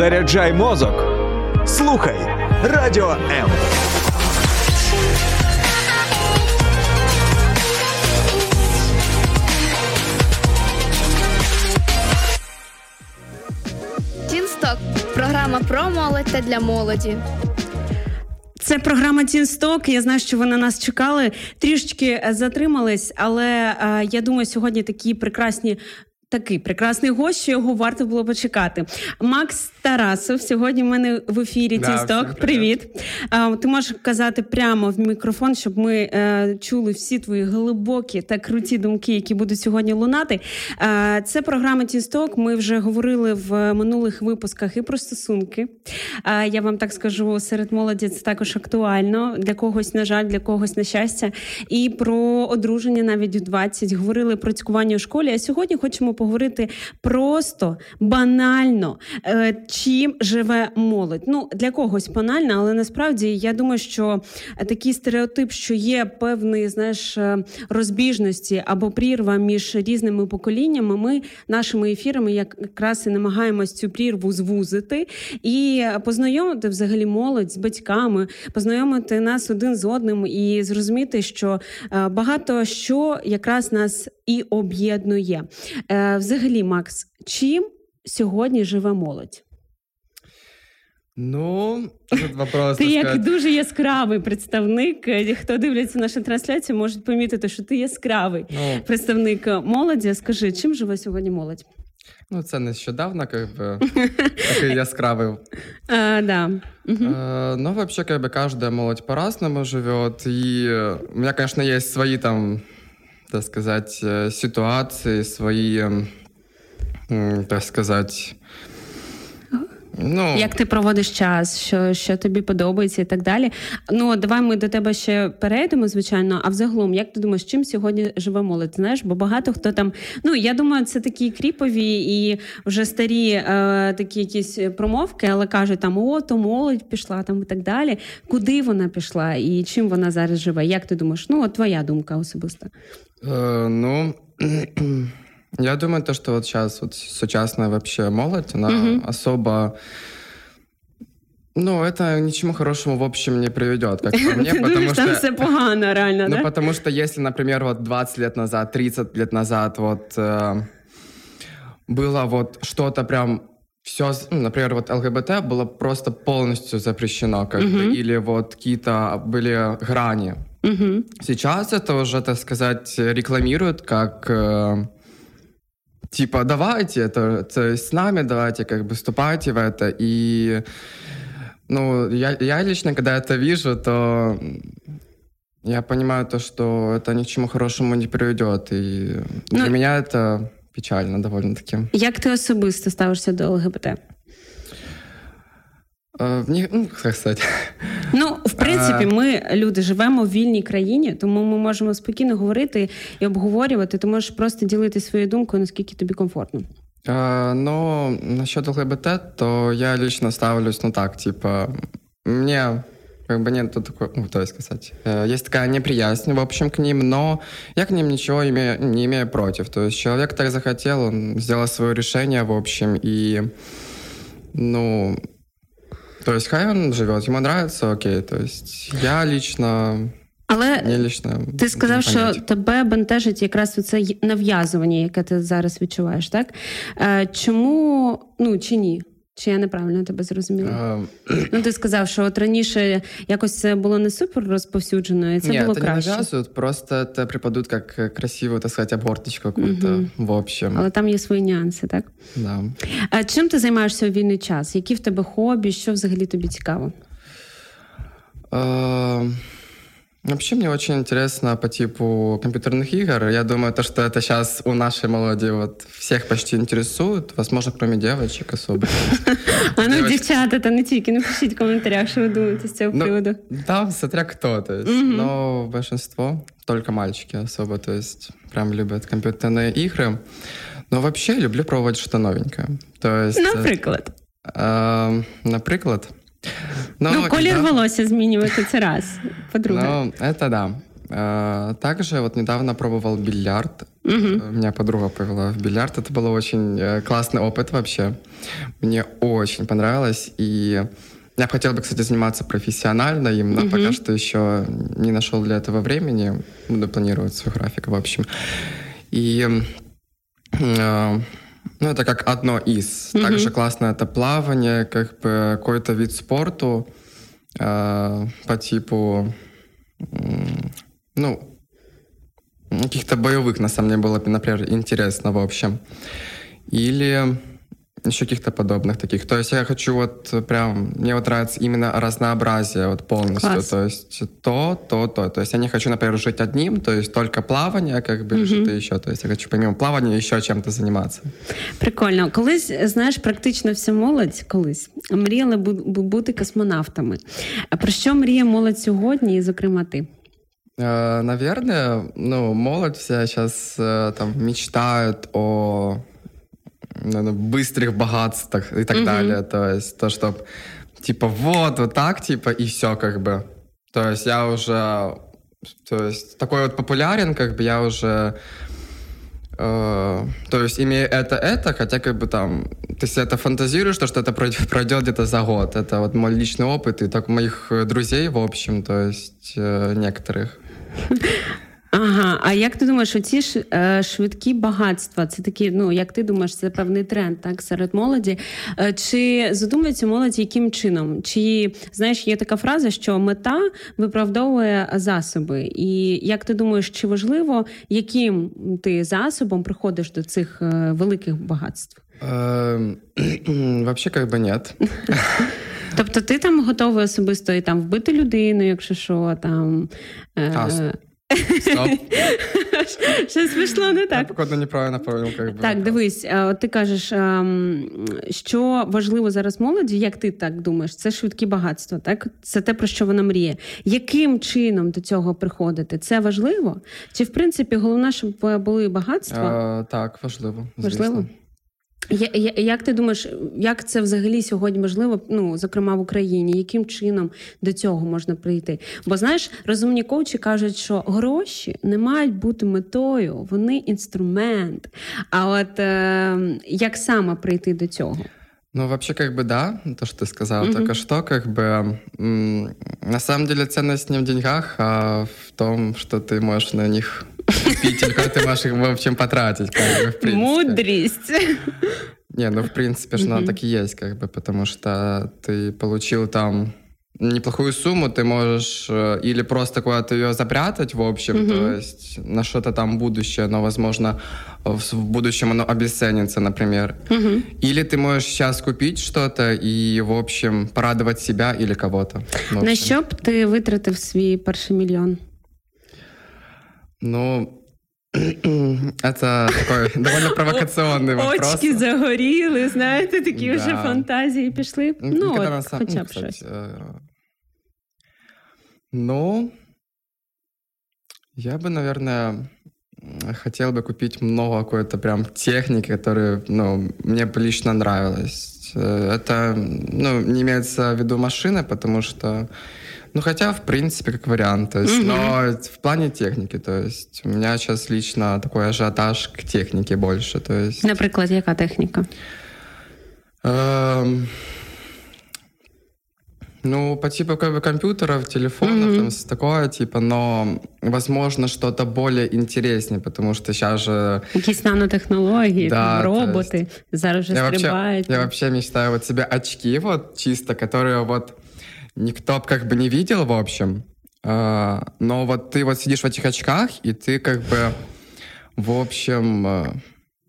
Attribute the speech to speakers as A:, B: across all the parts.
A: Заряджай мозок. Слухай радіо М.
B: Тінсток програма про молодь та для молоді.
C: Це програма Тінсток. Я знаю, що ви на нас чекали. Трішечки затримались, але е, я думаю, сьогодні такі прекрасні такий прекрасний гость, що його варто було почекати. Макс Тарасов сьогодні в мене в ефірі да, Тісток. Привіт. привіт. Ти можеш казати прямо в мікрофон, щоб ми е, чули всі твої глибокі та круті думки, які будуть сьогодні лунати. Це програма Тісток. Ми вже говорили в минулих випусках і про стосунки. Я вам так скажу, серед молоді це також актуально. Для когось, на жаль, для когось на щастя. І про одруження навіть у 20. Говорили про цькування у школі. А сьогодні хочемо поговорити просто банально, е, чим живе молодь. Ну для когось банально, але насправді я думаю, що такий стереотип, що є певний знаєш е, розбіжності або прірва між різними поколіннями. Ми нашими ефірами якраз і намагаємось цю прірву звузити і познайомити взагалі молодь з батьками, познайомити нас один з одним і зрозуміти, що е, багато що якраз нас і об'єднує. Е, взагалі, Макс, чим сьогодні живе молодь?
D: Ну, тут вопрос.
C: Ти як сказати... дуже яскравий представник. Е, хто дивляться нашу трансляцію, можуть помітити, що ти яскравий ну, представник молоді. Скажи, чим живе сьогодні молодь?
D: Ну, це нещодавно, бы, такий яскравий.
C: А, да.
D: Угу. А, ну, вообще, как бы, каждая молодь по-разному живет. И у меня, конечно, есть свои там так сказать, э, ситуации, свои, так сказать.
C: Ну як ти проводиш час, що що тобі подобається, і так далі. Ну давай ми до тебе ще перейдемо, звичайно. А взагалом, як ти думаєш, чим сьогодні живе молодь? Знаєш, бо багато хто там. Ну я думаю, це такі кріпові і вже старі е, такі якісь промовки, але кажуть там о, то молодь пішла там і так далі. Куди вона пішла і чим вона зараз живе? Як ти думаєш? Ну, от твоя думка особиста.
D: Э, ну, я думаю, то, что вот сейчас вот сучасная вообще молодь, она угу. особо ну, это ничему хорошему, в общем, не приведет, как по мне, потому что...
C: все погано, реально,
D: Ну, потому что если, например, вот 20 лет назад, 30 лет назад вот э, было вот что-то прям все, ну, например, вот ЛГБТ было просто полностью запрещено, как бы, или вот какие-то были грани Угу. Сейчас это уже, так сказать, рекламируют как э, типа давайте, это, то есть с нами давайте, как бы вступайте в это. И ну, я, я лично, когда это вижу, то я понимаю то, что это ни к чему хорошему не приведет. И ну, для меня это печально довольно-таки.
C: Як ти особисто ставишся до ЛГБТ?
D: Ні, ну, сказати.
C: Ну, в принципі, ми люди живемо в вільній країні, тому ми можемо спокійно говорити і обговорювати. Ти можеш просто ділити свою думку, наскільки тобі комфортно.
D: А, ну, насчет ЛГБТ, то я лично ставлюсь, ну так, типа, мне как бы нет такой, ну, то есть сказать, есть такая неприязнь, в общем, к ним, но я к ним ничего имею, не имею против. То есть человек так захотел, он сделал свое решение, в общем, и, ну, то есть хай он живет, ему нравится, окей. То есть я лично.
C: Але лично ти сказав, що тебе бентежить якраз це нав'язування, яке ти зараз відчуваєш, так? Е, чому ну чи ні? Чи я неправильно тебе зрозуміла? А... Ну, ти сказав, що от раніше якось це було не супер розповсюджено, і це
D: Нет,
C: було
D: это
C: краще.
D: не навязывают, просто это преподают як красиву, так сказать, обгорточку какую-то, угу. в общем.
C: Але там є свої нюанси, так?
D: Да.
C: А чим ти займаєшся у вільний час? Які в тебе хобі? Що взагалі тобі цікаво?
D: А... Вообще мне очень интересно по типу компьютерных игр. Я думаю, то, что это сейчас у нашей молоді вот всех почти интересует. Возможно, кроме девочек особо.
C: А ну, дівчата, та не тільки, напишіть в комментариях, что вы думаете с цього ну, приводу.
D: Да, смотря кто. То есть, но большинство, только мальчики особо, то есть прям любят компьютерные игры. Но вообще люблю пробовать что-то новенькое. То есть,
C: наприклад.
D: Э, наприклад.
C: Ну, ну колір да. волосся змінювати це раз. По-друге.
D: Ну, это да. Э, Также вот недавно пробовал бильярд.
C: Угу.
D: Э, Меня подруга повела в бильярд. Это был очень э, классный опыт вообще. Мне очень понравилось. И я бы хотел бы, кстати, заниматься профессионально им, но
C: Мгм.
D: пока что еще не нашел для этого времени. Буду планировать свой график, в общем. И э, ну, это как одно из.
C: Мгм.
D: Также классно это плавание, как бы какой-то вид спорту э, по типу, м, ну, каких-то боевых, на самом деле, было бы, например, интересно, в общем. Или еще каких-то подобных таких. То есть я хочу вот прям, мне вот нравится именно разнообразие вот полностью.
C: Класс.
D: То есть то, то, то. То есть я не хочу, например, жить одним, то есть только плавание, как бы, или
C: Мгм.
D: что-то еще. То есть я хочу помимо плавания еще чем-то заниматься.
C: Прикольно. Колись, знаєш, практично вся молодь колись мріяли бу- бу- бути космонавтами. А про що мріє молодь сьогодні, і, зокрема, ти?
D: Э, Наверное, ну, молодь вся сейчас там мечтают о наверно, быстрых богатствах и так
C: Мгм.
D: далее. То есть то, что типа вот, вот так, типа, и все как бы. То есть я уже, то есть такой вот популярен, как бы я уже э, то есть имея это, это, хотя как бы там ты себе это фантазируешь, то, что это пройдет, пройдет где-то за год. Это вот мой личный опыт и так моих э, друзей, в общем, то есть э, некоторых.
C: Ага, а як ти думаєш, оці ж е, швидкі багатства, це такі, ну як ти думаєш, це певний тренд так серед молоді? Е, чи задумується молодь яким чином? Чи знаєш, є така фраза, що мета виправдовує засоби? І як ти думаєш, чи важливо, яким ти засобом приходиш до цих е, великих багатств?
D: Эм, Вообще как бы нет.
C: Тобто ти там готовий особисто і там вбити людину, якщо що там. е,
D: Стоп.
C: Щось пішло не
D: Я,
C: так.
D: походу, как бы.
C: Так, дивись, е, ти кажеш, ем, що важливо зараз молоді, як ти так думаєш, це швидкі багатства, так? Це те, про що вона мріє. Яким чином до цього приходити? Це важливо? Чи в принципі головне, щоб були багатства?
D: Е, Так, важливо.
C: Важливо?
D: звісно.
C: Я, я, як ти думаєш, як це взагалі сьогодні можливо, ну зокрема в Україні? Яким чином до цього можна прийти? Бо знаєш, розумні коучі кажуть, що гроші не мають бути метою, вони інструмент. А от е, як саме прийти до цього?
D: Ну, вообще, как бы да, то, что ты сказал
C: Мгм.
D: только что, как бы м, на самом деле ценность не в деньгах, а в том, что ты можешь на них купить, или куда ты можешь их, в общем, потратить, как бы, в принципе.
C: Мудрість.
D: Не, ну, в принципе, же оно
C: Мгм.
D: так и есть, как бы, потому что ты получил там неплохую сумму, ты можешь э, или просто куда-то ее запрятать, в общем,
C: Мгм.
D: то есть на что-то там будущее, но, возможно, в в будущем оно обесценится, например.
C: Мгм.
D: Или ты можешь сейчас купить что-то и, в общем, порадовать себя или кого-то. в
C: На
D: общем.
C: що б ти витратив свій перший мільйон?
D: Ну, это такой довольно провокационный вопрос.
C: Очки загоріли, знаєте, такі
D: Да.
C: вже фантазії пішли.
D: Ну,
C: Ну,
D: когда
C: от,
D: на сам-
C: хоча
D: ну,
C: б
D: кстати,
C: щось.
D: э, Ну, я бы, наверное, м, хотел бы купить много какой-то прям техники, которые, ну, мне бы лично нравилось. Э, Это, ну, не имеется в виду машины, потому что, ну, хотя, в принципе, как вариант, то есть,
C: Мгм.
D: но в плане техники, то есть, у меня сейчас лично такой ажиотаж к технике больше, то есть...
C: Наприклад, яка техніка?
D: Эм, Ну, по типу как бы компьютеров, телефонов,
C: Мгм.
D: там с- такое типа, но возможно что-то более интереснее, потому что сейчас же
C: Якісь нанотехнології,
D: Да,
C: там,
D: то
C: роботи зараз вже
D: я вообще,
C: стрибають.
D: я вообще мечтаю вот себе очки вот чисто, которые вот никто б как бы не видел в общем, А, но вот ты вот сидишь в этих очках и ты как бы в общем э,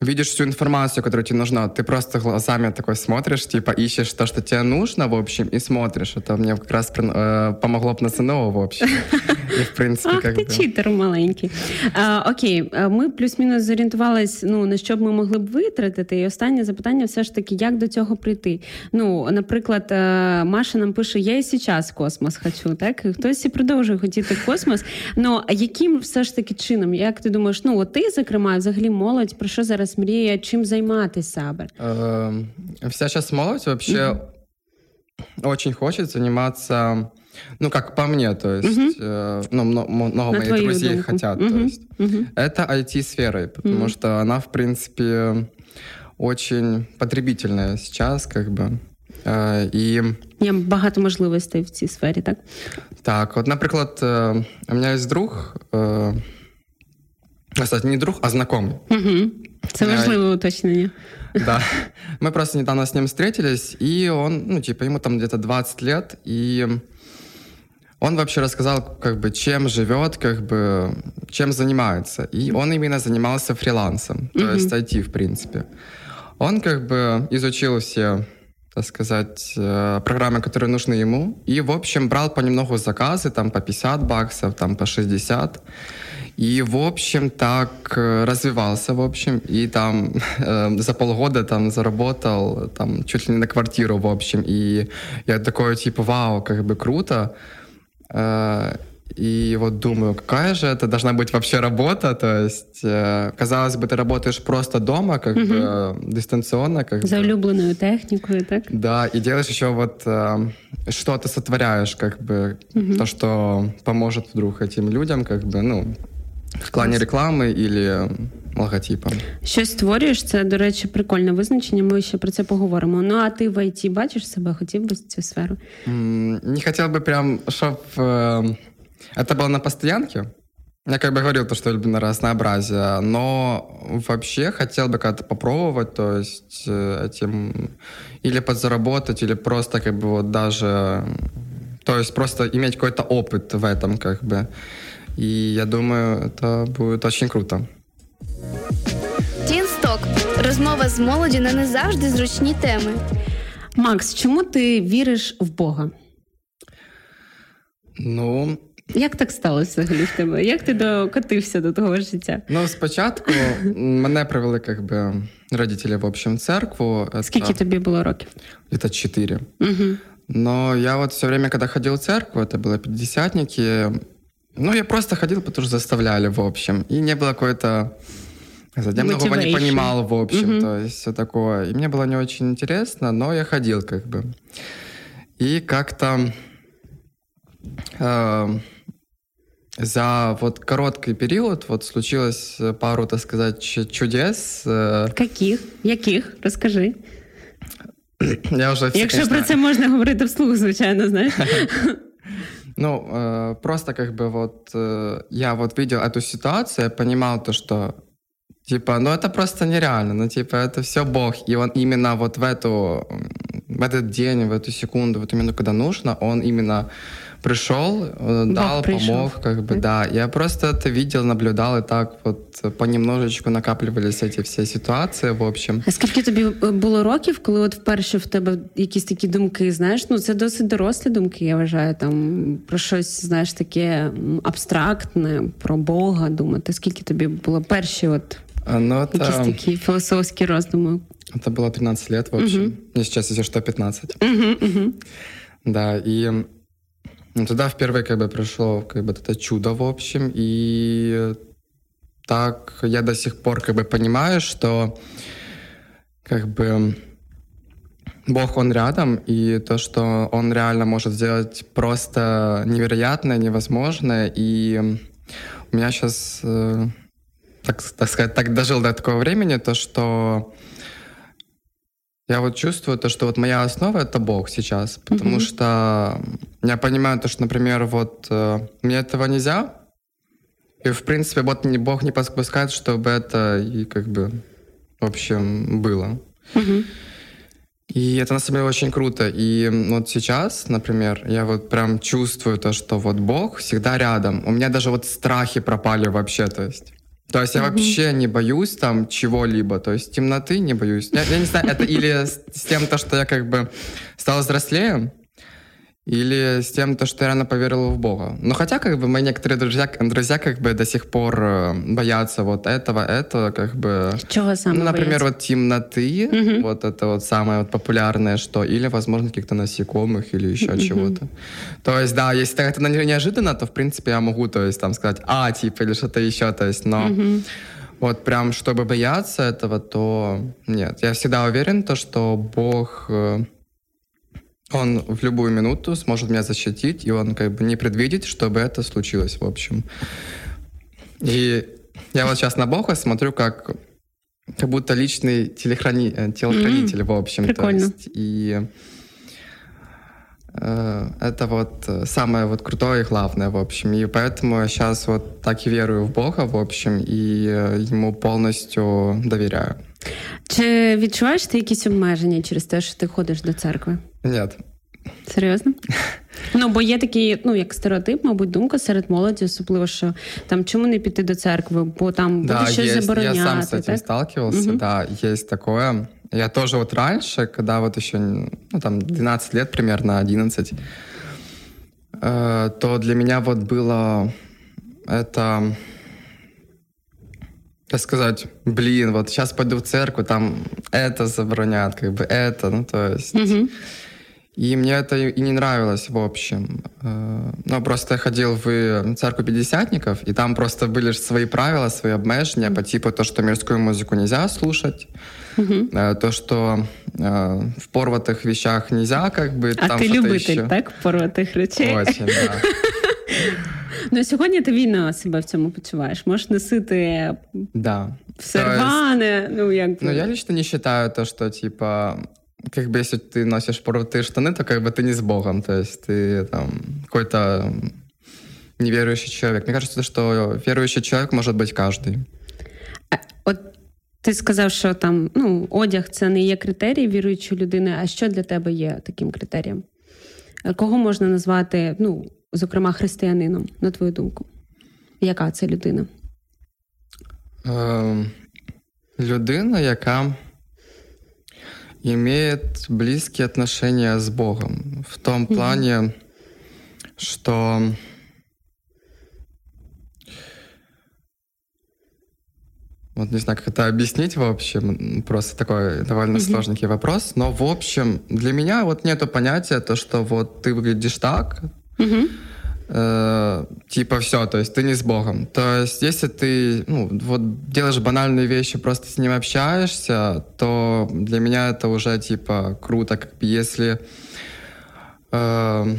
D: видишь всю информацию, которая тебе нужна. Ты просто глазами такой смотришь, типа ищешь то, что тебе нужно, в общем, и смотришь. Это мне как раз при- э, помогло бы на ЦНО, в общем. И в принципе
C: Ах,
D: как
C: ти
D: бы...
C: читер маленький. А, окей, а ми плюс-мінус зорієнтувались, ну на що б ми могли б витратити. І останнє запитання все ж таки, як до цього прийти. Ну, наприклад, е, Маша нам пише: я і зараз космос хочу, так? І хтось і продовжує хотіти космос. Ну а яким все ж таки чином? Як ти думаєш, ну от ти, зокрема, взагалі молодь, про що зараз мріє, чим займатися саме?
D: Эм, Вся сейчас молодь вообще очень хочет заниматься Ну, как по мне, то есть,
C: Мгм.
D: э, ну, мно- много
C: На
D: моих
C: твою
D: друзей
C: думку.
D: хотят, то
C: Мгм.
D: есть.
C: Мгм.
D: Это IT-сферой, потому
C: Мгм.
D: что она, в принципе, очень потребительная сейчас, как бы. Э, И
C: Є багато можливостей в цій сфері, так?
D: так, вот, наприклад, э, у меня есть друг, э, кстати, не друг, а знакомый.
C: Угу. Це важливе уточнення.
D: Да. Мы просто недавно с ним встретились, и он, ну, типа, ему там где-то 20 лет, и он вообще рассказал, как бы, чем живет, как бы, чем занимается. И он именно занимался фрилансом, то
C: Мгм.
D: есть IT, в принципе. Он, как бы, изучил все так сказать, э, программы, которые нужны ему. И, в общем, брал понемногу заказы, там, по 50 баксов, там, по 60. И, в общем, так э, развивался, в общем, и там э, за полгода там заработал там чуть ли не на квартиру, в общем. И я такой, типа, вау, как бы круто. Э, И вот думаю, какая же это должна быть вообще работа, то есть, э, казалось бы, ты работаешь просто дома, как
C: Мгм.
D: бы э, дистанционно, как
C: За
D: бы.
C: улюбленою технікою, так?
D: Да, и делаешь еще вот э, что ты сотворяешь, как бы
C: Мгм.
D: то, что поможет вдруг этим людям, как бы, ну, в плане рекламы или логотипа.
C: Щось створюєш, це, до речі, прикольне визначення. Ми ще про це поговоримо. Ну а ти в ІТ бачиш себе, хотів би цю сферу?
D: М, Не хотел бы прям, чтобы это было на постоянке. Я как бы говорил, то, что я люблю на разнообразие, но вообще хотел бы когда-то попробовать, то есть э, этим или подзаработать, или просто как бы вот даже, то есть просто иметь какой-то опыт в этом как бы. И я думаю, это будет очень круто.
B: Тінсток. Розмова з молоді на не завжди зручні теми.
C: Макс, чому ти віриш в Бога?
D: Ну,
C: Як так сталося взагалі в тебе? Як ти докотився до того життя?
D: ну спочатку мене привели как бы родители в общем в церкву. Это
C: Скільки тобі було років?
D: где-то 4.
C: Угу.
D: Но я вот все время, когда ходил в церковь, это было пятидесятники, ну, я просто ходил, потому что заставляли, в общем. И не было какой-то... сказать, Я многого не
C: Motivation.
D: понимал, в общем,
C: Мгм.
D: то есть все такое. И мне было не очень интересно, но я ходил как бы. И как-то э, за вот короткий период вот случилось э, пару, так сказать, чудес. Э,
C: Яких? Яких? Розкажи.
D: Я уже, всё,
C: Якщо
D: конечно,
C: про це можна говорити вслух, звичайно, знаєш.
D: Ну, э, просто как бы вот я вот видел эту ситуацию, я понимал то, что типа, ну это просто нереально, ну типа это все Бог, и он именно вот в эту, в этот день, в эту секунду, в эту минуту, когда нужно, он именно пришел, э, дал,
C: пришел.
D: помог, как бы,
C: Так.
D: да. Я просто это видел, наблюдал, и так вот э, понемножечку накапливались эти все ситуации, в общем.
C: А скільки тобі е, було років, коли от вперше в тебе якісь такі думки, знаєш, ну це досить дорослі думки, я вважаю, там про щось, знаєш, таке м, абстрактне, про Бога думати. Скільки тобі було перші от
D: А, Ну,
C: якісь
D: это,
C: такі філософські роздуми?
D: это было 13 лет, в общем.
C: Мгм.
D: Мне сейчас, если что, 15.
C: Угу, угу.
D: Да, и ну, тогда впервые как бы пришло как бы это чудо, в общем, и так я до сих пор как бы понимаю, что как бы Бог, Он рядом, и то, что Он реально может сделать просто невероятное, невозможное, и у меня сейчас, так, так сказать, так дожил до такого времени, то, что я вот чувствую то, что вот моя основа это Бог сейчас, потому
C: Мгм.
D: что я понимаю то, что, например, вот э, мне этого нельзя, и в принципе вот не- Бог не подпускает, чтобы это и как бы в общем было.
C: Угу.
D: И это на самом деле очень круто. И вот сейчас, например, я вот прям чувствую то, что вот Бог всегда рядом. У меня даже вот страхи пропали вообще, то есть. То есть я
C: Мгм.
D: вообще не боюсь там чего-либо, то есть темноты не боюсь. Я, я не знаю, это или с, с тем, то, что я как бы стал взрослее, или с тем, то, что я рано поверил в Бога. Но хотя, как бы, мои некоторые друзья, друзья как бы до сих пор э, боятся вот этого, этого, как бы...
C: Чого саме?
D: Ну, например,
C: бояться?
D: вот темноты,
C: Мгм.
D: вот это вот самое вот популярное, что, или, возможно, каких-то насекомых, или еще
C: Мгм.
D: чего-то. То есть, да, если это не- неожиданно, то, в принципе, я могу, то есть, там, сказать, а, типа, или что-то еще, то есть, но
C: Мгм.
D: вот прям, чтобы бояться этого, то нет. Я всегда уверен, то, что Бог, э, он в любую минуту сможет меня защитить, и он как бы не предвидит, чтобы это случилось, в общем. И я вот сейчас на Бога смотрю как как будто личный телехрани... э, телохранитель, в общем. То
C: Прикольно.
D: есть, и э, это вот э, самое вот крутое и главное, в общем. И поэтому я сейчас вот так и верую в Бога, в общем, и э, ему полностью доверяю.
C: Чи відчуваєш ти якісь обмеження через те, що ти ходиш до церкви?
D: Нет.
C: Серйозно? Ну, бо є такий, ну, як стереотип, мабуть, думка серед молоді, особливо, що там чому не піти до церкви, бо там буде
D: Да,
C: щось
D: есть,
C: забороняти.
D: я сам с этим
C: так?
D: сталкивался,
C: Мгм.
D: да, есть такое. Я тоже вот раньше, когда вот еще, ну, там, 12 лет примерно, 11, э, то для меня вот было это, как сказать, блин, вот сейчас пойду в церковь, там это забронят, как бы это, ну, то есть...
C: Мгм.
D: И мне это и не нравилось, в общем. Э, Ну, просто я ходил в церковь пятидесятников, и там просто были ж свои правила, свои обмежения по типу то, что мирскую музыку нельзя слушать,
C: Мгм.
D: э, то, что э, в порватых вещах нельзя, как бы,
C: А
D: там
C: ти
D: что-то
C: любитель,
D: еще.
C: так, порватих речей?
D: Очень, да.
C: Ну, сьогодні ти вільно себе в цьому почуваєш. Можеш носити
D: Да.
C: все
D: То есть,
C: рване, ну, як би.
D: Ну, я лично не считаю то, что, типа, как бы, если ты носишь порватые штаны, то как бы ты не с Богом, то есть ты там какой-то неверующий человек. Мне кажется, что верующий человек может быть каждый.
C: А, От ти сказав, що там ну, одяг це не є критерій віруючої людини. А що для тебе є таким критерієм? Е, Кого можна назвати, ну, зокрема, християнином, на твою думку? Яка це людина?
D: Ем, людина, яка Имеет близкие отношения с Богом. В том
C: Мгм.
D: плане, что вот не знаю, как это объяснить в общем, просто такой довольно
C: Мгм.
D: сложненький вопрос, но в общем для меня вот нету понятия то, что вот ты выглядишь так,
C: Угу.
D: Э, типа все, то есть ты не с Богом. То есть если ты ну, вот делаешь банальные вещи, просто с ним общаешься, то для меня это уже типа круто. Как бы если э,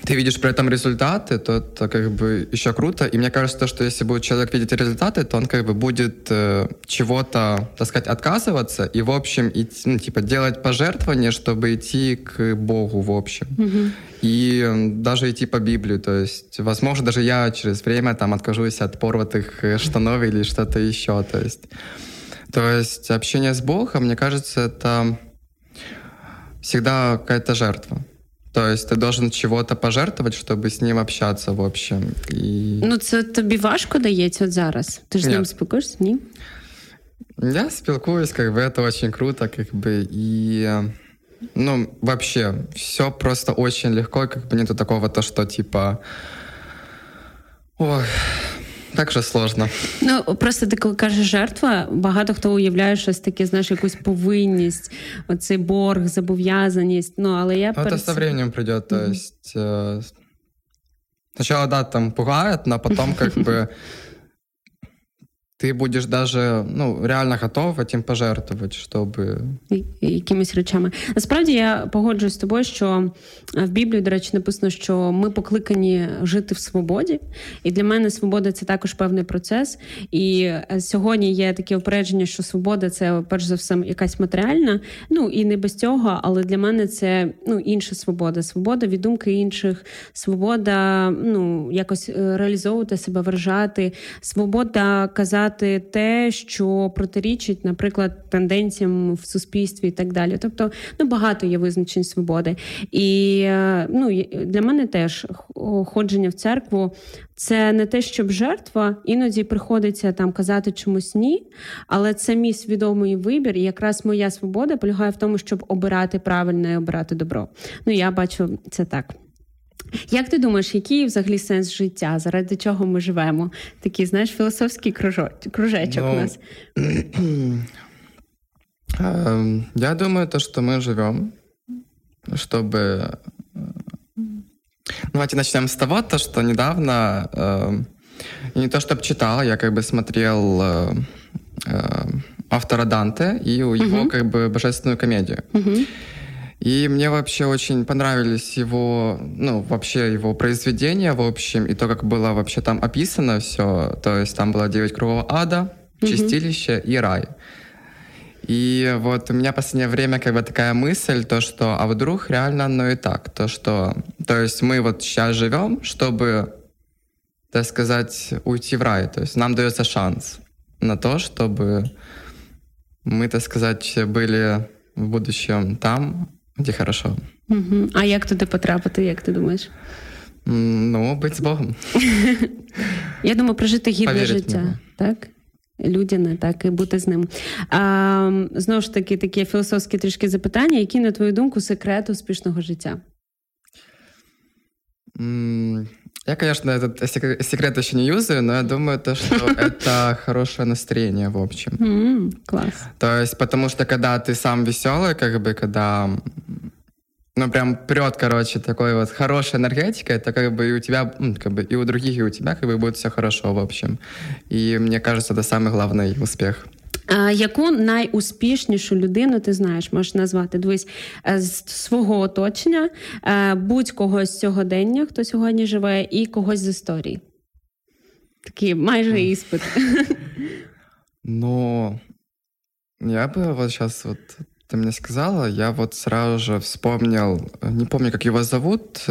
D: ты видишь при этом результаты, то это как бы еще круто. И мне кажется, что если будет человек видеть результаты, то он как бы будет э, чего-то, так сказать, отказываться и, в общем, идти, ну, типа делать пожертвования, чтобы идти к Богу, в общем
C: Угу.
D: и даже идти по Библию. То есть, возможно, даже я через время там откажусь от порватых э, штанов или что-то еще. То есть, то есть общение с Богом, мне кажется, это всегда какая-то жертва. То есть ты должен чего-то пожертвовать, чтобы с ним общаться, в общем. И
C: Ну, це тобі важко дається от зараз. Ти ж з
D: Ні.
C: ним спілкуєшся? Ні?
D: я спілкуюсь, как бы это очень круто, как бы и э, ну вообще все просто очень легко, как бы нету такого то, что типа ой, так же сложно.
C: Ну просто ти коли кажеш жертва, багато хто уявляє щось таке, знаєш, якусь повинність, оцей борг, зобов'язаність. Ну але я
D: Но это
C: перед
D: со
C: цим-
D: временем придет, то
C: Мгм.
D: есть э, сначала да там пугает, но потом как бы ты будешь даже ну реально готов этим пожертвовать, чтобы
C: і- і якимись речами. Насправді я погоджуюсь з тобою, що е, в Біблії, до речі, написано, що ми покликані жити в свободі, і для мене свобода це також певний процес. І е, сьогодні є таке упередження, що свобода це перш за все якась матеріальна. Ну і не без цього, але для мене це ну інша свобода. Свобода від думки інших, свобода ну якось е, реалізовувати себе, виражати, свобода казати те, що протирічить, наприклад, тенденціям в суспільстві і так далі. Тобто, ну багато є визначень свободи. І е, ну для мене теж ходження в церкву. Це не те, щоб жертва, іноді приходиться там казати чомусь ні, але це мій свідомий вибір. І якраз моя свобода полягає в тому, щоб обирати правильно і обирати добро. Ну я бачу це так. Як ти думаєш, який взагалі сенс життя? Заради чого ми живемо? Такий, знаєш, філософський кружо- кружечок
D: Ну,
C: у нас.
D: Эм, Я думаю, то, что мы живем, чтобы... э, Давайте начнем с того, то, что недавно, эм, я не то чтобы читал, я как бы смотрел э, э, автора Данте и у его
C: Мгм.
D: как бы божественную комедию.
C: Угу.
D: И мне вообще очень понравились его, ну, вообще его произведения, в общем, и то, как было вообще там описано все. То есть там было «Девять кругов ада», «Чистилище» и «Рай». И вот у меня в последнее время как бы такая мысль, то что, а вдруг реально оно и так, то что, то есть мы вот сейчас живем, чтобы, так сказать, уйти в рай, то есть нам дается шанс на то, чтобы мы, так сказать, были в будущем там, где хорошо.
C: Угу. А як туди потрапити, як ти думаєш?
D: Ну, бить з Богом.
C: Я думаю, прожити гідне
D: Повірить
C: життя,
D: нього.
C: так? Людяне, так, і бути з ним. А, знову ж таки, таке філософське трішки запитання. Які, на твою думку, секрет успішного життя?
D: Я, конечно, этот сек- секрет еще не юзаю, но я думаю, то, что это хорошее настроение, в общем.
C: М, клас.
D: То есть, потому что когда ты сам веселый, как бы, когда м, ну, прям прет, короче, такой вот хорошая энергетика, это как бы и у тебя, м, как бы и у других, и у тебя как бы будет все хорошо, в общем. И мне кажется, это самый главный успех.
C: А, яку найуспішнішу людину ти знаєш, можеш назвати? Дивись, е, з свого оточення, е, будь-кого з сьогодення, хто сьогодні живе, і когось з історії. Такий майже іспит.
D: Ну, я бы вот сейчас вот ты мне сказала, я вот сразу же вспомнил, не помню, как его зовут.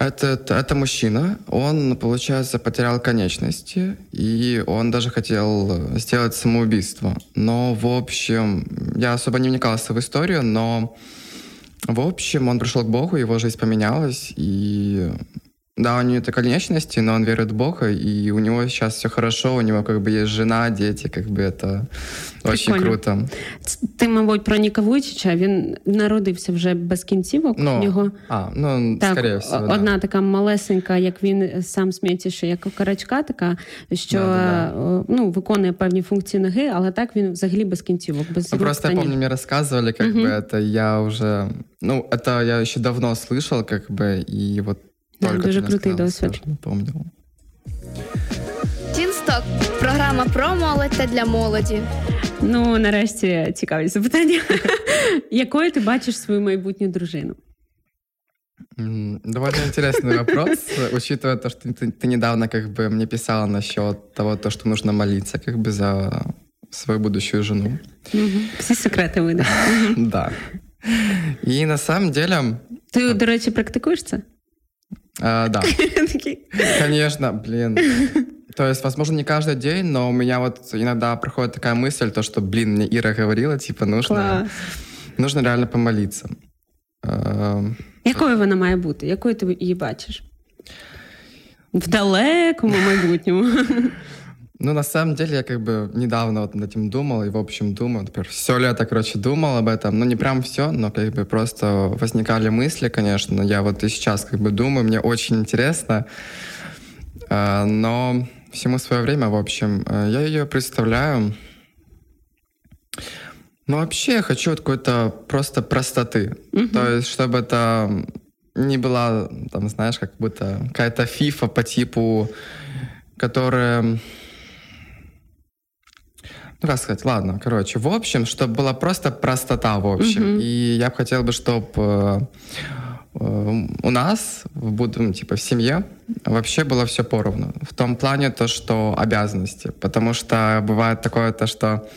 D: Э, Это, это мужчина, он, получается, потерял конечности, и он даже хотел сделать самоубийство. Но, в общем, я особо не вникался в историю, но, в общем, он пришел к Богу, его жизнь поменялась, и да, у него это конечности, но он верит в Бога, и у него сейчас все хорошо, у него как бы есть жена, дети, как бы это очень
C: Прикольно.
D: круто.
C: Ц- Ти, мабуть, про Ніка Вуйчича, він народився вже без кінцівок.
D: Ну,
C: У нього
D: а, ну,
C: так,
D: скорее всего, да.
C: одна така малесенька, як він сам сміється, що як окарачка така, що
D: Да-да-да.
C: е, ну, виконує певні функції ноги, але так він взагалі без кінцівок, без
D: Ну,
C: рук
D: просто
C: та
D: я
C: ніг.
D: помню, мне рассказывали, как
C: Мгм.
D: бы это я уже... Ну, это я еще давно слышал, как бы, и вот
C: Да,
D: только
C: дуже
D: ты мне
C: крутий
D: сказала,
C: досвід.
D: сразу не помнил.
B: Тінсток програма про молодь та для молоді.
C: Ну, нарешті цікаві запитання. Якою ти бачиш свою майбутню дружину?
D: М, Довольно интересный вопрос, учитывая то, что ты, ты недавно как бы мне писала насчет того, то, что нужно молиться как бы за свою будущую жену.
C: Всі секрети видав.
D: Да. И на самом деле,
C: Ти, до речі, практикуєш це?
D: э, да,
C: Такий.
D: конечно, блин. То есть, возможно, не каждый день, но у меня вот иногда проходит такая мысль, то, что, блин, мне Ира говорила, типа, нужно,
C: Клас.
D: нужно реально помолиться. Эм,
C: Якою вона має бути? Якою ти її бачиш? В далекому майбутньому.
D: Ну, на самом деле, я как бы недавно вот над этим думал, и, в общем, думал, например, все лето, короче, думал об этом. Ну, не прям все, но как бы просто возникали мысли, конечно. Я вот и сейчас как бы думаю, мне очень интересно. А, Но всему свое время, в общем, э, я ее представляю. Ну, вообще, я хочу вот какой-то просто простоты. То есть, чтобы это не была, там, знаешь, как будто какая-то фифа по типу, которая... Ну, как сказать, ладно, короче, в общем, чтобы была просто простота, в общем.
C: Мгм.
D: И я бы хотел бы, чтобы у нас, в будем, типа, в семье вообще было все поровну. В том плане то, что обязанности. Потому что бывает такое то, что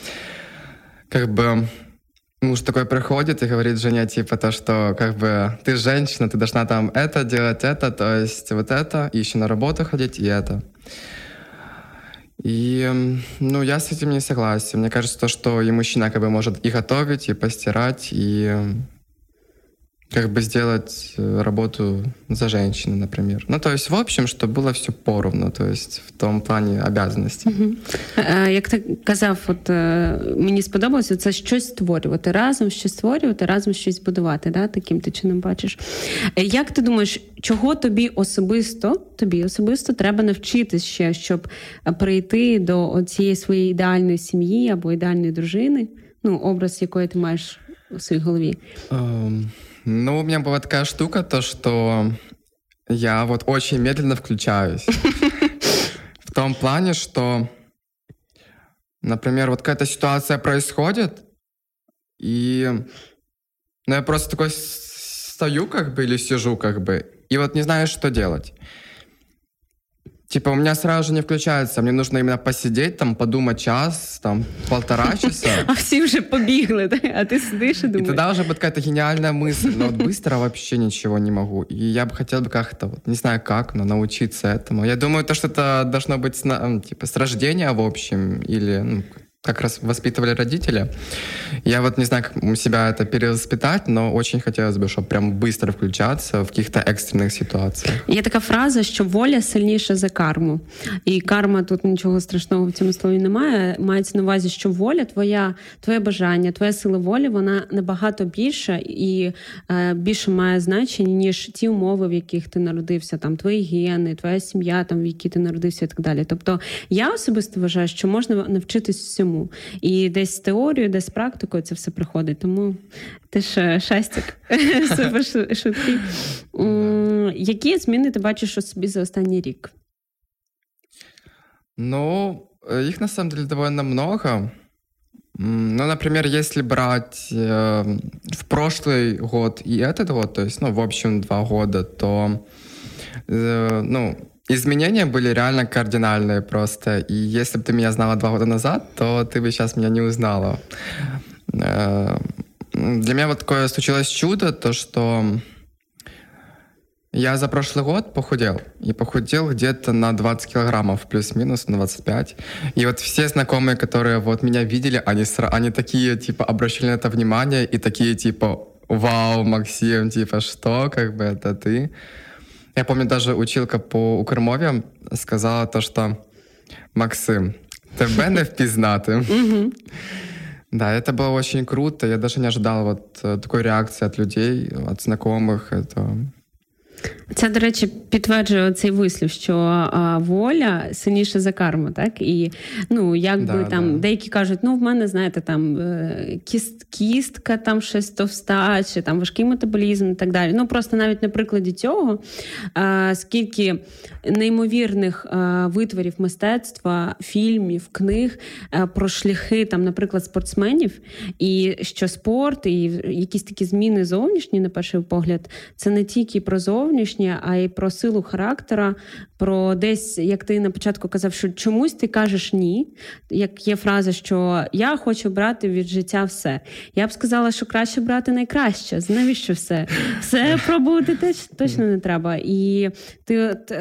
D: как бы муж такой приходит и говорит жене, типа, то, что как бы ты женщина, ты должна там это делать, это, то есть вот это, и еще на работу ходить, и это. И, ну, я с этим не согласен. Мне кажется, то, что и мужчина как бы может и готовить, и постирать, и как бы сделать э, работу за женщину, например. Ну, то есть, в общем, чтобы было все поровну, то есть в том плане обязанностей.
C: Е, Як ти казав, от е, мені сподобалося це щось створювати разом, щось створювати, разом щось будувати. Да? Таким ти чином бачиш. Е, Як ти думаєш, чого тобі особисто тобі особисто треба навчитись ще, щоб е, прийти до цієї своєї ідеальної сім'ї або ідеальної дружини? Ну, образ якої ти маєш у своїй голові?
D: Эм, Ну, у меня была такая штука, то, что я вот очень медленно включаюсь. В том плане, что, например, вот какая-то ситуация происходит, и Но я просто такой стою как бы или сижу как бы, и вот не знаю, что делать. Типа у меня сразу же не включается, мне нужно именно посидеть, там, подумать час, там, полтора часа.
C: А всі вже побігли, так? а ти сидиш і
D: И
C: думаєш.
D: тогда уже будет какая-то гениальная мысль, но вот быстро вообще ничего не могу. И я бы хотел бы как-то, вот, не знаю как, но научиться этому. Я думаю, то, что это должно быть с, на- м, типа, с рождения, в общем, или ну, как раз воспитывали родители. Я вот не знаю, как у себя это перевоспитать, но очень хотелось бы, чтобы прям быстро включаться в каких-то экстренных ситуациях.
C: Є така фраза, що воля сильніша за карму. І карма тут нічого страшного в цьому слові немає. Мається на увазі, що воля, твоя, твоє бажання, твоя сила волі, вона набагато більша і е, більше має значення, ніж ті умови, в яких ти народився, там твої гени, твоя сім'я, там в якій ти народився, і так далі. Тобто я особисто вважаю, що можна навчитись всьому. І десь з теорією, десь з практикою це все приходить. Тому ти ж шастик. Супер шу- швидкий. М, Які зміни ти бачиш у собі за останній рік?
D: Ну, э, их на самом деле довольно много. М, Ну, например, если брать э, в прошлый год и этот год, то есть, ну, в общем, два года, то, э, ну, изменения были реально кардинальные просто. И если бы ты меня знала два года назад, то ты бы сейчас меня не узнала. Э, Для меня вот такое случилось чудо, то, что я за прошлый год похудел. И похудел где-то на 20 килограммов, плюс-минус на 25. И вот все знакомые, которые вот меня видели, они, они такие, типа, обращали на это внимание и такие, типа, вау, Максим, типа, что, как бы, это ты? Я помню, даже училка по Укрмове сказала то, что Максим, тебе не впізнати. Да, это было очень круто. Я даже не ожидал вот э, такой реакции от людей, от знакомых. Это
C: Це, до речі, підтверджує цей вислів, що а, воля сильніша за карму, так? І ну, якби
D: Да,
C: там
D: да.
C: деякі кажуть, ну в мене, знаєте, там е, кіст, кістка там щось товста, чи там важкий метаболізм і так далі. Ну просто навіть на прикладі цього, а, скільки неймовірних а, витворів мистецтва, фільмів, книг а, про шляхи, там, наприклад, спортсменів, і що спорт, і якісь такі зміни зовнішні, на перший погляд, це не тільки про зовнішнє, а й про силу характера, про десь, як ти на початку казав, що чомусь ти кажеш ні. Як є фраза, що я хочу брати від життя все. Я б сказала, що краще брати найкраще. Навіщо все? Все пробувати теж точно не треба. І ти от.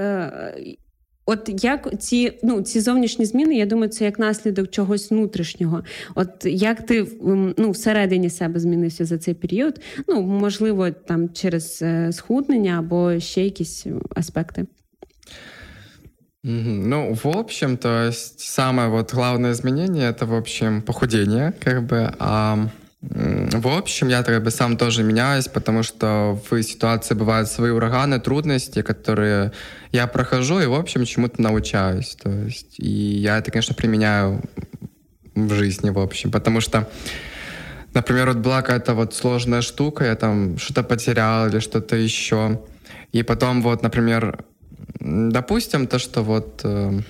C: От як ці ну ці зовнішні зміни, я думаю, це як наслідок чогось внутрішнього. От як ти ну всередині себе змінився за цей період? Ну можливо, там через е, схуднення або ще якісь аспекти.
D: Ну, в общем, то есть самое вот главное изменение это, в общем, похудение, как бы. А в общем, я как бы сам тоже меняюсь, потому что в ситуации бывают свои ураганы, трудности, которые я прохожу и, в общем, чему-то научаюсь. То есть, и я это, конечно, применяю в жизни, в общем, потому что Например, вот была какая-то вот сложная штука, я там что-то потерял или что-то еще. И потом вот, например, допустим, то, что вот... э,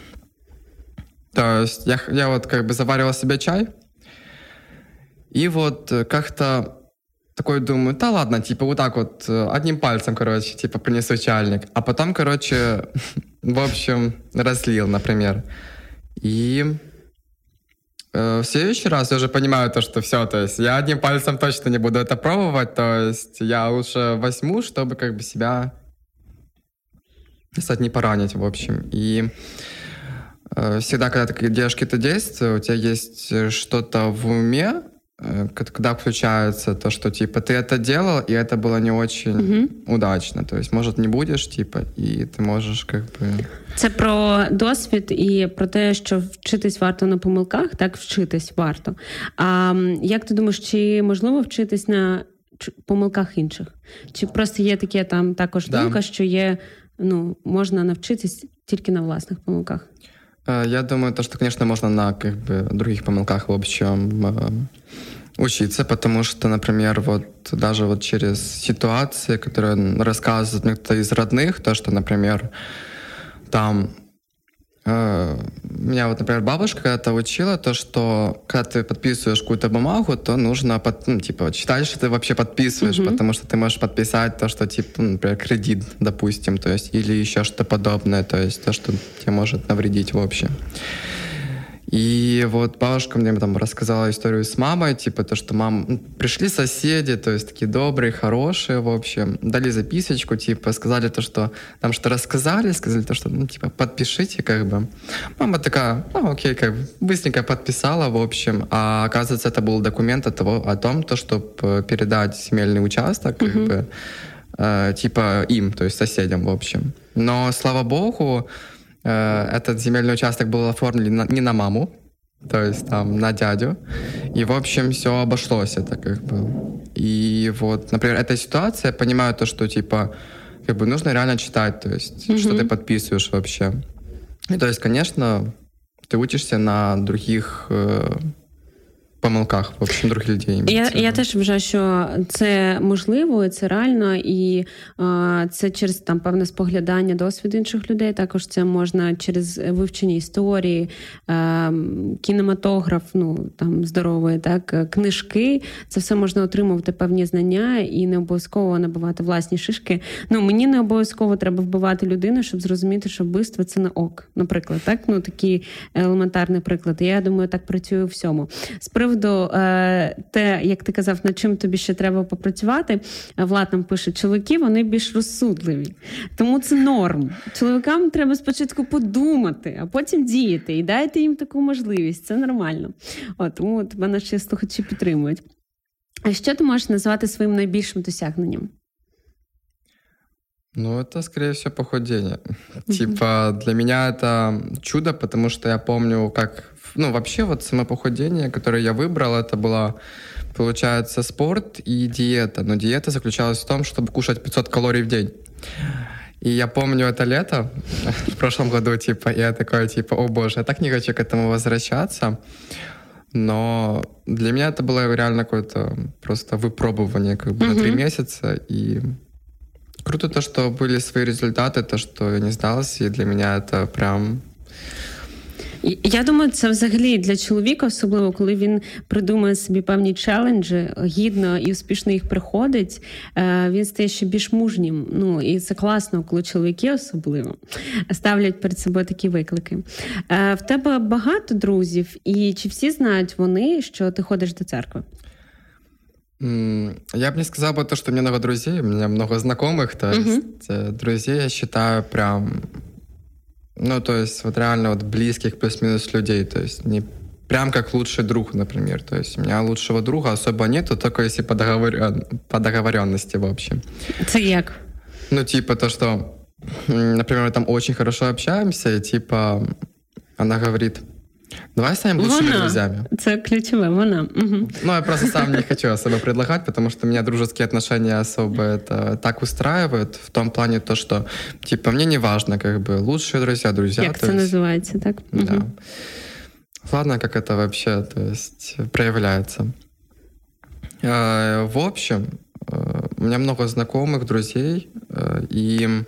D: то есть я, я вот как бы заваривал себе чай, и вот э, как-то такой думаю, да ладно, типа вот так вот э, одним пальцем, короче, типа принесу чайник. А потом, короче, в общем, разлил, например. И Э, В следующий раз я уже понимаю то, что все, то есть я одним пальцем точно не буду это пробовать, то есть я лучше возьму, чтобы как бы себя кстати, не поранить, в общем. И всегда, когда ты делаешь какие-то действия, у тебя есть что-то в уме, когда включается то, что типа ты это делал, и это было не очень
C: Мгм.
D: удачно. То есть, может, не будешь, типа, и ты можешь как бы...
C: Це про досвід і про те, що вчитись варто на помилках, так вчитись варто. А м, як ти думаєш, чи можливо вчитись на ч- помилках інших? Чи просто є таке там також
D: Да.
C: думка, що є ну можна навчитись тільки на власних помилках?
D: Э, Я думаю, то, что, конечно, можно на как бы других помылках, в общем, э, учиться, потому что, например, вот даже вот через ситуации, которые рассказывает кто-то из родных, то, что, например, там меня вот, например, бабушка когда-то учила то, что когда ты подписываешь какую-то бумагу, то нужно, под, ну, типа, читать, что ты вообще подписываешь, mm-hmm. потому что ты можешь подписать то, что, типа, ну, например, кредит, допустим, то есть, или еще что-то подобное, то есть, то, что тебе может навредить в общем. И вот бабушка мне там рассказала историю с мамой, типа то, что мам... Пришли соседи, то есть такие добрые, хорошие, в общем, дали записочку, типа, сказали то, что там что рассказали, сказали то, что, ну, типа, подпишите, как бы. Мама такая, ну, окей, как бы, быстренько подписала, в общем, а оказывается, это был документ от того, о том, то, чтобы передать земельный участок, как mm-hmm. бы, э, типа, им, то есть соседям, в общем. Но, слава богу, Э, этот земельный участок был оформлен не на маму, то есть там на дядю. И, в общем, все обошлось это как бы. И вот, например, эта ситуация, я понимаю то, что, типа, как бы нужно реально читать, то есть, mm-hmm. что ты подписываешь вообще. И, то есть, конечно, ты учишься на других э, помилках в общем, других людей.
C: Я я теж вважаю, що це можливо, це реально, і е, це через там певне споглядання досвіду інших людей. Також це можна через вивчення історії, е, кінематограф, ну там здоровий, так книжки. Це все можна отримувати певні знання і не обов'язково набивати власні шишки. Ну мені не обов'язково треба вбивати людину, щоб зрозуміти, що вбивство це не ок. Наприклад, так ну такі елементарний приклад. Я думаю, так працюю у всьому. З приводу приводу е, те, як ти казав, над чим тобі ще треба попрацювати, Влад нам пише, чоловіки вони більш розсудливі. Тому це норм. Чоловікам треба спочатку подумати, а потім діяти. І дайте їм таку можливість. Це нормально. От, Тому тебе наші слухачі підтримують. А що ти можеш назвати своїм найбільшим досягненням?
D: Ну, это, скорее всего, похудение. Типа, для меня это чудо, потому что я помню, как ну, вообще вот само похудение, которое я выбрал, это было, получается, спорт и диета. Но диета заключалась в том, чтобы кушать 500 калорий в день. И я помню это лето в прошлом году, типа, я такой, типа, о боже, я так не хочу к этому возвращаться. Но для меня это было реально какое-то просто выпробование как бы mm-hmm. на три месяца. И круто то, что были свои результаты, то, что я не сдался. И для меня это прям
C: Я думаю, це взагалі для чоловіка, особливо коли він придумує собі певні челенджі, гідно і успішно їх приходить. Е, він стає ще більш мужнім. Ну і це класно, коли чоловіки особливо ставлять перед собою такі виклики. Е, в тебе багато друзів, і чи всі знають вони, що ти ходиш до церкви?
D: Я бы не сказал бы то, что у меня много друзей, у меня много знакомых, то есть uh-huh. друзей я считаю прям Ну, то есть вот реально вот близких плюс-минус людей, то есть не прям как лучший друг, например. То есть у меня лучшего друга особо нету, только если по, договорен... по договоренности, в общем.
C: Это як?
D: Ну, типа то, что, например, мы там очень хорошо общаемся, и типа она говорит, Давай станем лучшими вона. друзьями.
C: Это ключевое, вона. Угу.
D: Ну, я просто сам не хочу особо предлагать, потому что меня дружеские отношения особо это так устраивают в том плане то, что, типа, мне не важно, как бы, лучшие друзья, друзья.
C: Как это есть... называется, так?
D: Да. Угу. Ладно, как это вообще, то есть, проявляется. В общем, э, у меня много знакомых, друзей, э, и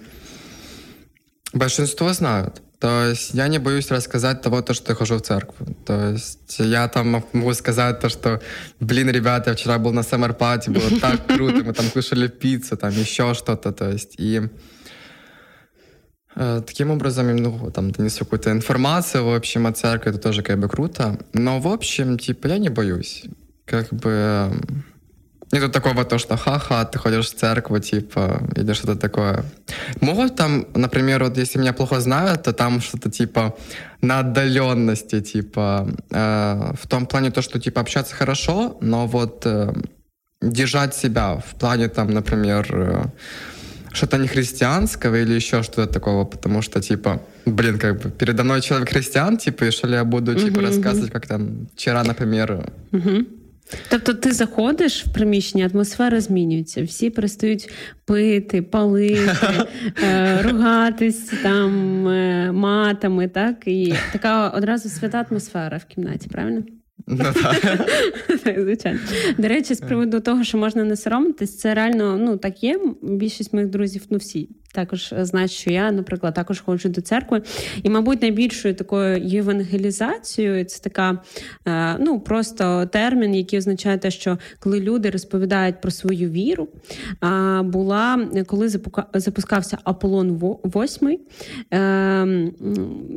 D: большинство знают. То есть я не боюсь рассказать того, то, что я хожу в церковь. То есть я там могу сказать то, что, блин, ребята, я вчера был на Summer Party, было так круто, мы там кушали пиццу, там еще что-то, то есть и э, таким образом, ну, там, донесу какую-то информацию, в общем, о церкви, это тоже как бы круто. Но, в общем, типа, я не боюсь. Как бы Нету такого то, что ха-ха, ты ходишь в церковь, типа, или что-то такое. Могут там, например, вот если меня плохо знают, то там что-то типа на отдаленности, типа, э, в том плане то, что типа общаться хорошо, но вот э, держать себя в плане там, например, э, что-то не христианского или еще что-то такого, потому что, типа, блин, как бы передо мной человек христиан, типа, и что ли я буду, типа, uh-huh, рассказывать, как там вчера, например, uh-huh.
C: Тобто ти заходиш в приміщення, атмосфера змінюється, всі перестають пити, палити, е, ругатись там е, матами, так? І така одразу свята атмосфера в кімнаті, правильно?
D: Ну, так.
C: Звичайно. До речі, з приводу того, що можна не соромитись, це реально ну, так є. Більшість моїх друзів, ну всі також знають, що я, наприклад, також ходжу до церкви. І, мабуть, найбільшою такою євангелізацією це така е, ну просто термін, який означає те, що коли люди розповідають про свою віру, була коли запускався Аполлон 8, е,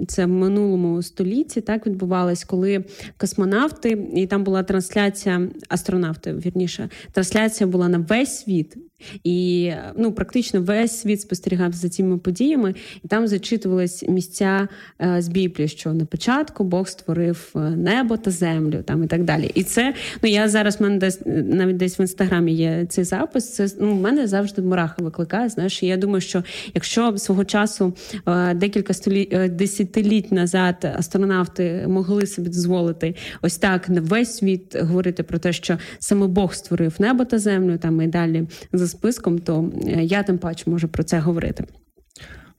C: це в минулому столітті так відбувалось, коли космонавти, і там була трансляція астронавти, вірніше, трансляція була на весь світ. І ну, практично весь світ спостерігав за цими подіями, і там зачитувались місця е, з Біблії, що на початку Бог створив е, небо та землю, там і так далі. І це ну я зараз в мене десь навіть десь в інстаграмі є цей запис. Це ну, в мене завжди мураха викликає. Знаєш, і я думаю, що якщо свого часу е, декілька століть десятиліть назад астронавти могли собі дозволити ось так на весь світ говорити про те, що саме Бог створив небо та землю, там і далі за списком, то я тим паче можу про це говорити.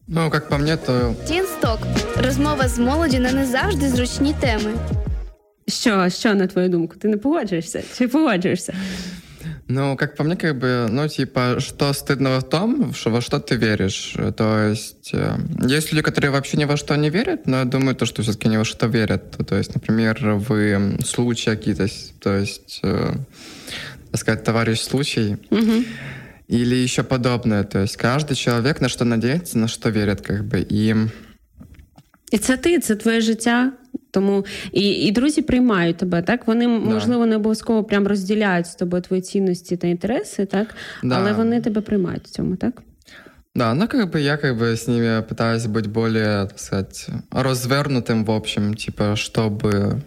D: Ну, як по мені, то
B: Тінсток. Розмова з молоді на не завжди зручні теми.
C: Що, що на твою думку? Ти не погоджуєшся? Чи погоджуєшся?
D: Ну, как по мне, как бы, ну, типа, что стыдного в том, что во что ты веришь. То есть, э, есть люди, которые вообще ни во что не верят, но я думаю, то, что все-таки ни во что верят. То есть, например, в случаи какие-то, то есть, э, так сказать, товарищ случай.
C: Угу.
D: Или еще подобное. То есть каждый человек на что надеется, на что верит, как бы. И...
C: І це ти, це твоє життя. Тому і і друзі приймають тебе, так? Вони, да. можливо, не обов'язково прям розділяють з тобою твої цінності та інтереси, так? Да. Але вони тебе приймають в цьому, так?
D: Да, ну как бы я как бы с ними пытаюсь быть более, так сказать, развернутым в общем, типа, чтобы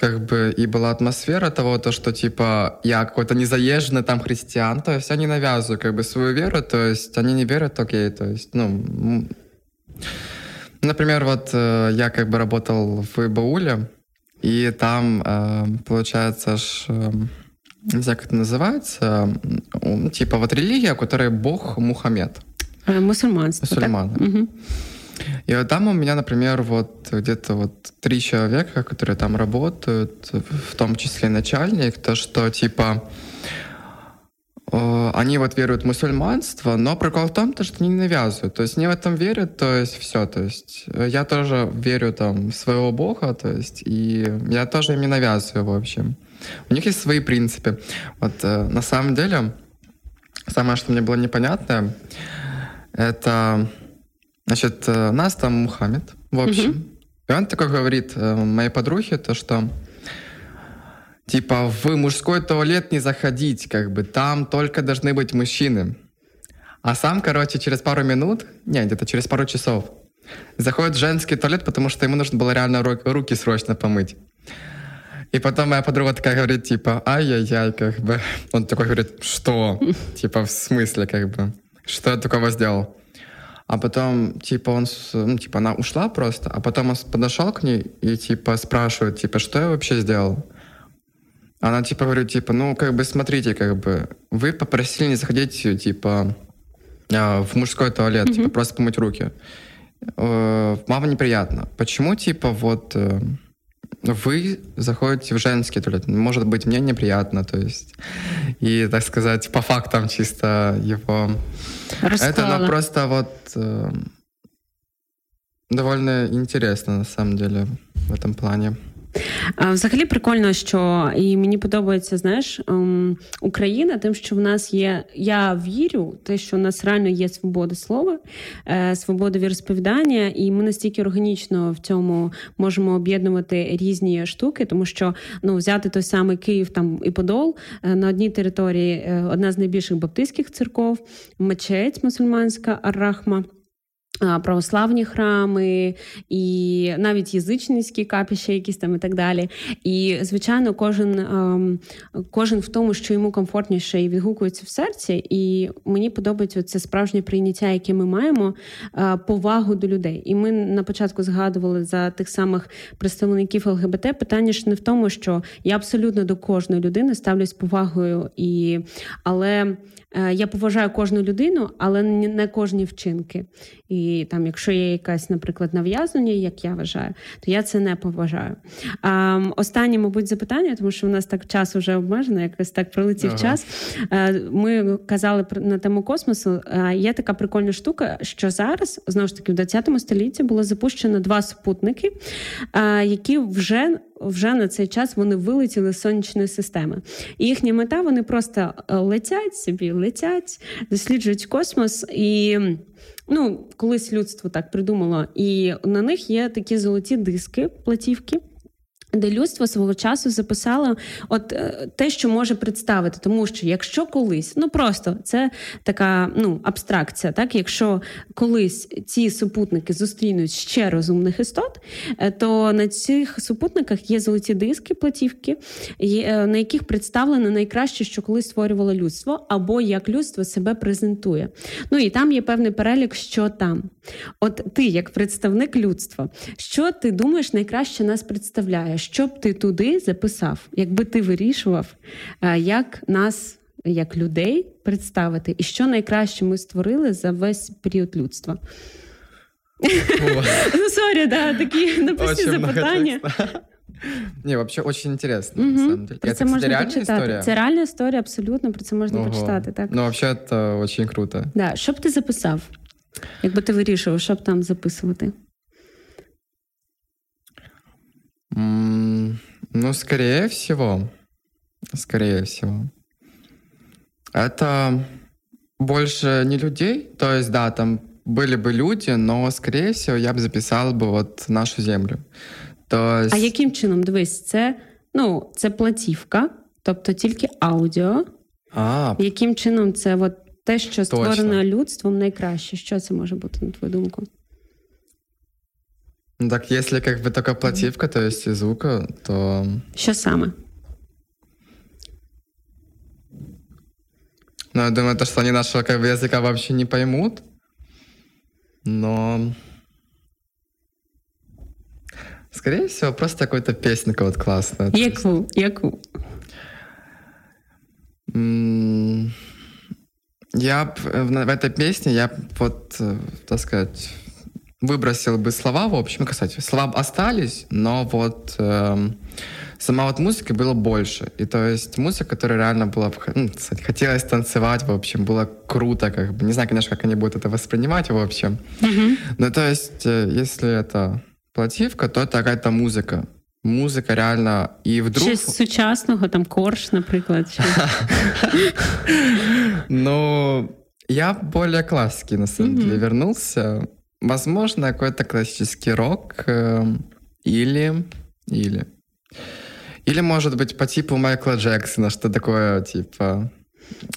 D: как бы и была атмосфера того, то, что типа я какой-то незаезженный там христиан, то есть я не навязываю как бы свою веру, то есть они не верят, окей, то есть, ну, например, вот э, я как бы работал в Бауле, и там, э, получается, ж, э, не знаю, как это называется, типа вот религия, у которой бог Мухаммед.
C: Мусульманство.
D: Мусульманы.
C: Угу.
D: И там у меня, например, вот где-то вот три человека, которые там работают, в том числе начальник, то что типа они вот веруют в мусульманство, но прикол в том, то, что не навязывают. То есть они в этом верят, то есть все. То есть я тоже верю там в своего бога, то есть и я тоже им не навязываю, в общем. У них есть свои принципы. Вот э, на самом деле, самое, что мне было непонятно, это Значит, э, нас там Мухаммед, в общем. Угу. И он такой говорит э, моей подруге, то что типа в мужской туалет не заходить, как бы там только должны быть мужчины. А сам, короче, через пару минут, не, где-то через пару часов, заходит в женский туалет, потому что ему нужно было реально руки срочно помыть. И потом моя подруга такая говорит, типа, ай-яй-яй, как бы. Он такой говорит, что? Типа, в смысле, как бы? Что я такого сделал? А потом, типа, он, ну, типа, она ушла просто, а потом он подошел к ней и, типа, спрашивает, типа, что я вообще сделал? Она, типа, говорит, типа, ну, как бы, смотрите, как бы, вы попросили не заходить, типа, а, в мужской туалет, mm-hmm. типа, просто помыть руки. Э, мама неприятно. Почему, типа, вот э, вы заходите в женский туалет? Может быть, мне неприятно, то есть. И, так сказать, по фактам чисто его
C: Рассказала.
D: Это ну, просто вот э, довольно интересно, на самом деле, в этом плане.
C: Взагалі прикольно, що і мені подобається, знаєш, ем, Україна, тим, що в нас є. Я вірю, те, що в нас реально є свобода слова, е, свобода віросповідання, і ми настільки органічно в цьому можемо об'єднувати різні штуки, тому що ну взяти той самий Київ там і Подол е, на одній території е, одна з найбільших баптистських церков, мечеть мусульманська Аррахма православні храми, і навіть язичницькі капіща, якісь там і так далі. І, звичайно, кожен ем, кожен в тому, що йому комфортніше і відгукується в серці. І мені подобається це справжнє прийняття, яке ми маємо, е, повагу до людей. І ми на початку згадували за тих самих представників ЛГБТ. Питання ж не в тому, що я абсолютно до кожної людини ставлюсь повагою, і але я поважаю кожну людину, але не кожні вчинки. І там, якщо є якась, наприклад, нав'язання, як я вважаю, то я це не поважаю. А, Останнє, мабуть, запитання, тому що у нас так час вже обмежено, якось так пролетів ага. час. Е, ми казали на тему космосу. Е, є така прикольна штука, що зараз знову ж таки в 20 столітті було запущено два супутники, е, які вже вже на цей час вони вилетіли з сонячної системи. І їхня мета вони просто летять собі, летять, досліджують космос і. Ну, колись людство так придумало, і на них є такі золоті диски, платівки. Де людство свого часу записало от е, те, що може представити, тому що якщо колись, ну просто це така ну абстракція, так якщо колись ці супутники зустрінуть ще розумних істот, е, то на цих супутниках є золоті диски, платівки, е, на яких представлено найкраще, що колись створювало людство, або як людство себе презентує. Ну і там є певний перелік, що там. От ти, як представник людства, що ти думаєш, найкраще нас представляє? Що б ти туди записав, якби ти вирішував, е, як нас, як людей, представити, і що найкраще ми створили за весь період людства? Ну, sorry, да, такі написані запитання.
D: Не, вообще очень интересно, угу. на самом деле. Про
C: це, це можна почитати. Історія? Це реальна історія, абсолютно, про це можна Ого. почитати. так.
D: Ну, вообще, це очень круто.
C: Да. Що б ти записав? Якби ти вирішував, що б там записувати?
D: Ну, скорее всего, скорее всего, это больше не людей, то есть, да, там были бы люди, но, скорее всего, я бы записал бы вот нашу землю. То есть...
C: А яким чином? Дивись, це, ну, це платівка, тобто тільки аудіо.
D: А,
C: Яким чином це от те, що створено точно. людством, найкраще? Що це може бути, на твою думку?
D: Ну так, если как бы только плативка, то есть и звука, то...
C: Що саме?
D: Ну, я думаю, то, что они нашего как бы, языка вообще не поймут. Но... Скорее всего, просто какой-то песенка вот классная.
C: Яку? Яку?
D: Я б, в, в этой песне, я вот, э, так сказать, выбросил бы слова, в общем, кстати, слова остались, но вот э, сама вот музыка было больше. И то есть музыка, которая реально была, ну, кстати, хотелось танцевать, в общем, было круто, как бы. Не знаю, конечно, как они будут это воспринимать, в общем.
C: Mm-hmm.
D: Но то есть, э, если это плативка, то это какая-то музыка. Музика реально і вдруг...
C: Щось сучасного, там корж, наприклад.
D: Ну, я более классики, на самом деле, вернулся. Возможно, какой-то классический рок э, или... Или... Или, может быть, по типу Майкла Джексона, что такое, типа...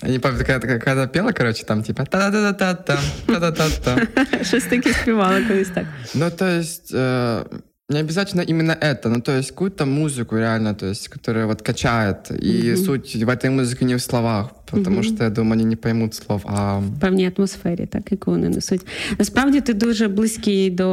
D: Я не помню, когда, когда пела, короче, там типа та-да-да-та-та, та-да-та-та.
C: Щось таке співала колись так.
D: Ну, то есть, э, не обязательно именно это, ну, то есть какую-то музыку реально, то есть, которая вот качает. И суть в этой музыке не в словах, тому угу. що я думаю, вони не поймуть слов. А
C: в певній атмосфері, так яку вони несуть. Насправді ти дуже близький до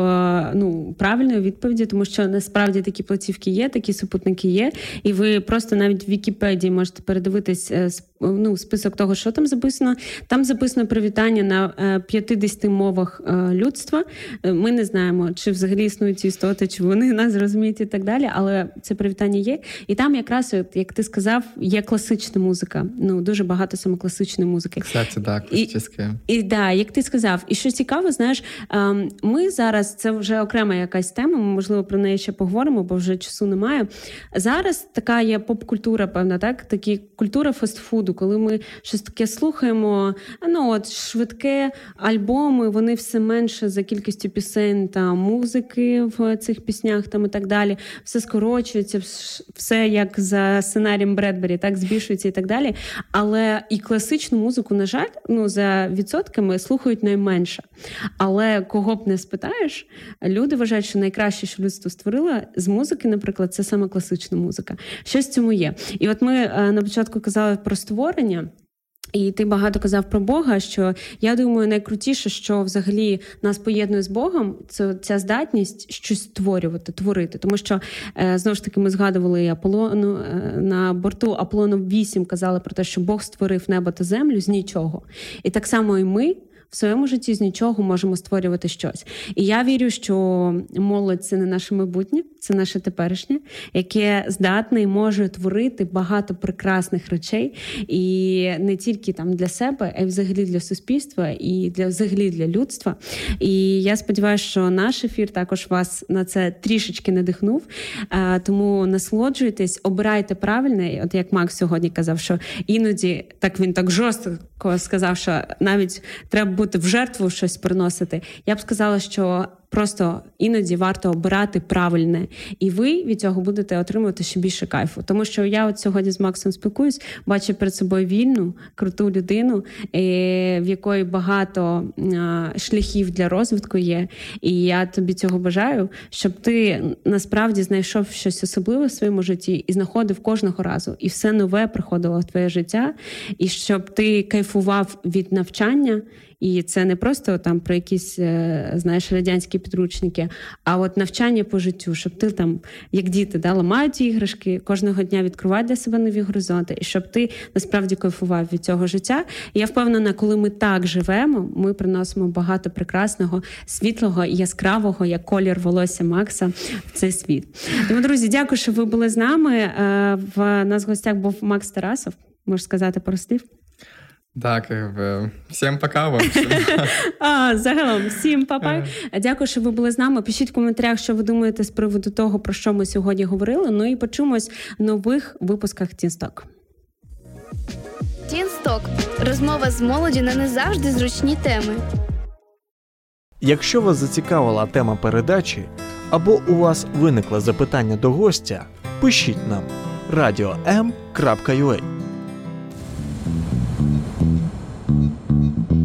C: ну правильної відповіді, тому що насправді такі платівки є, такі супутники є, і ви просто навіть в Вікіпедії можете передивитись е, ну, список того, що там записано. Там записано привітання на 50 е, мовах е, людства. Ми не знаємо, чи взагалі існують ці істоти, чи вони нас розуміють і так далі. Але це привітання є. І там якраз, як ти сказав, є класична музика. Ну дуже багато багато саме класичної музики.
D: Кстати, да, класичне.
C: І, і да, як ти сказав, і що цікаво, знаєш, ем, ми зараз це вже окрема якась тема. Ми можливо про неї ще поговоримо, бо вже часу немає. Зараз така є поп-культура, певна, так такі культура фастфуду, коли ми щось таке слухаємо. Ну от швидке альбоми, вони все менше за кількістю пісень та музики в цих піснях, там і так далі. Все скорочується, все як за сценарієм Бредбері, так збільшується і так далі. Але і класичну музику, на жаль, ну за відсотками слухають найменше. Але кого б не спитаєш, люди вважають, що найкраще, що людство створило з музики, наприклад, це саме класична музика. Щось в цьому є. І от ми е, на початку казали про створення. І ти багато казав про Бога. Що я думаю, найкрутіше, що взагалі нас поєднує з Богом, це ця здатність щось створювати, творити. Тому що е, знову ж таки ми згадували Аполлону е, на борту Аполлону 8 казали про те, що Бог створив небо та землю з нічого. І так само і ми в своєму житті з нічого можемо створювати щось. І я вірю, що молодь це не наше майбутнє, це наше теперішнє, яке здатне і може творити багато прекрасних речей, і не тільки там для себе, а й взагалі для суспільства і для взагалі для людства. І я сподіваюся, що наш ефір також вас на це трішечки надихнув. Тому насолоджуйтесь, обирайте правильне. От як Макс сьогодні казав, що іноді так він так жорстко сказав, що навіть треба бути в жертву щось приносити. Я б сказала, що Просто іноді варто обирати правильне, і ви від цього будете отримувати ще більше кайфу. Тому що я от сьогодні з Максом спілкуюсь, бачу перед собою вільну, круту людину, е, в якої багато шляхів для розвитку є. І я тобі цього бажаю, щоб ти насправді знайшов щось особливе в своєму житті і знаходив кожного разу, і все нове приходило в твоє життя, і щоб ти кайфував від навчання. І це не просто там про якісь е, знаєш радянські підручники, а от навчання по життю, щоб ти там, як діти, да, ламають іграшки, кожного дня відкривають для себе нові горизонти, і щоб ти насправді кайфував від цього життя. І я впевнена, коли ми так живемо, ми приносимо багато прекрасного, світлого і яскравого, як колір волосся Макса в цей світ. Тому, друзі, дякую, що ви були з нами. Е, в нас в гостях був Макс Тарасов. Можеш сказати про слів?
D: Так, всім пока.
C: А, Загалом, всім папа. Дякую, що ви були з нами. Пишіть в коментарях, що ви думаєте з приводу того, про що ми сьогодні говорили. Ну і почуємось в нових випусках Тінсток.
B: Тінсток розмова з молоді на не завжди зручні теми.
A: Якщо вас зацікавила тема передачі або у вас виникло запитання до гостя, пишіть нам radio.m.ua